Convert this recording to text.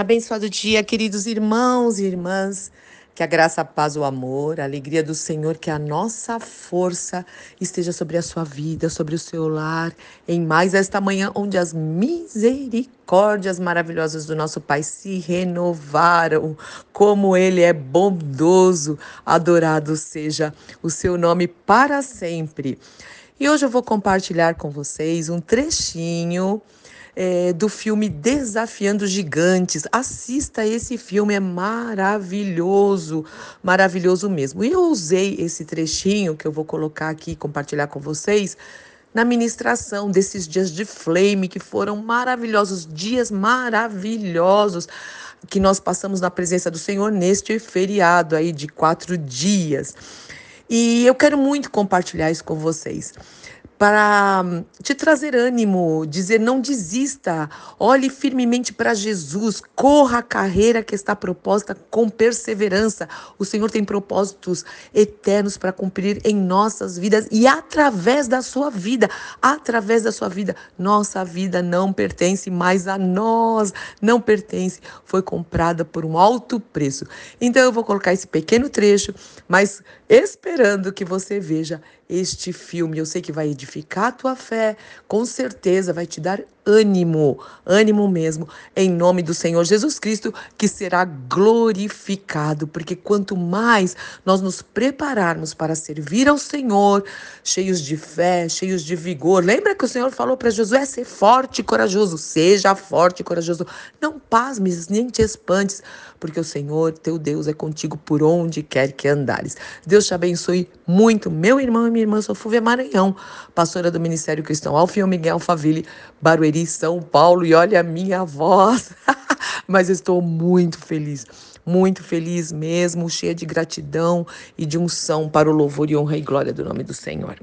Abençoado dia, queridos irmãos e irmãs. Que a graça, a paz, o amor, a alegria do Senhor, que a nossa força esteja sobre a sua vida, sobre o seu lar, em mais esta manhã, onde as misericórdias maravilhosas do nosso Pai se renovaram. Como Ele é bondoso, adorado seja o seu nome para sempre. E hoje eu vou compartilhar com vocês um trechinho é, do filme Desafiando Gigantes. Assista esse filme, é maravilhoso, maravilhoso mesmo. E eu usei esse trechinho que eu vou colocar aqui, compartilhar com vocês, na ministração desses dias de flame que foram maravilhosos, dias maravilhosos que nós passamos na presença do Senhor neste feriado aí de quatro dias. E eu quero muito compartilhar isso com vocês para hum, te trazer ânimo, dizer não desista, olhe firmemente para Jesus, corra a carreira que está proposta com perseverança. O Senhor tem propósitos eternos para cumprir em nossas vidas e através da sua vida, através da sua vida. Nossa vida não pertence mais a nós, não pertence, foi comprada por um alto preço. Então eu vou colocar esse pequeno trecho, mas esperando que você veja este filme. Eu sei que vai edificar a tua fé, com certeza vai te dar ânimo, ânimo mesmo, em nome do Senhor Jesus Cristo, que será glorificado, porque quanto mais nós nos prepararmos para servir ao Senhor, cheios de fé, cheios de vigor. Lembra que o Senhor falou para Josué ser forte e corajoso, seja forte e corajoso. Não pasmes, nem te espantes, porque o Senhor, teu Deus, é contigo por onde quer que andares. Deus te abençoe muito, meu irmão e minha irmã, sou Fúvia Maranhão, pastora do Ministério Cristão Alfio Miguel Faville, Barueri são Paulo, e olha a minha voz. Mas estou muito feliz, muito feliz mesmo, cheia de gratidão e de unção para o louvor e honra e glória do nome do Senhor.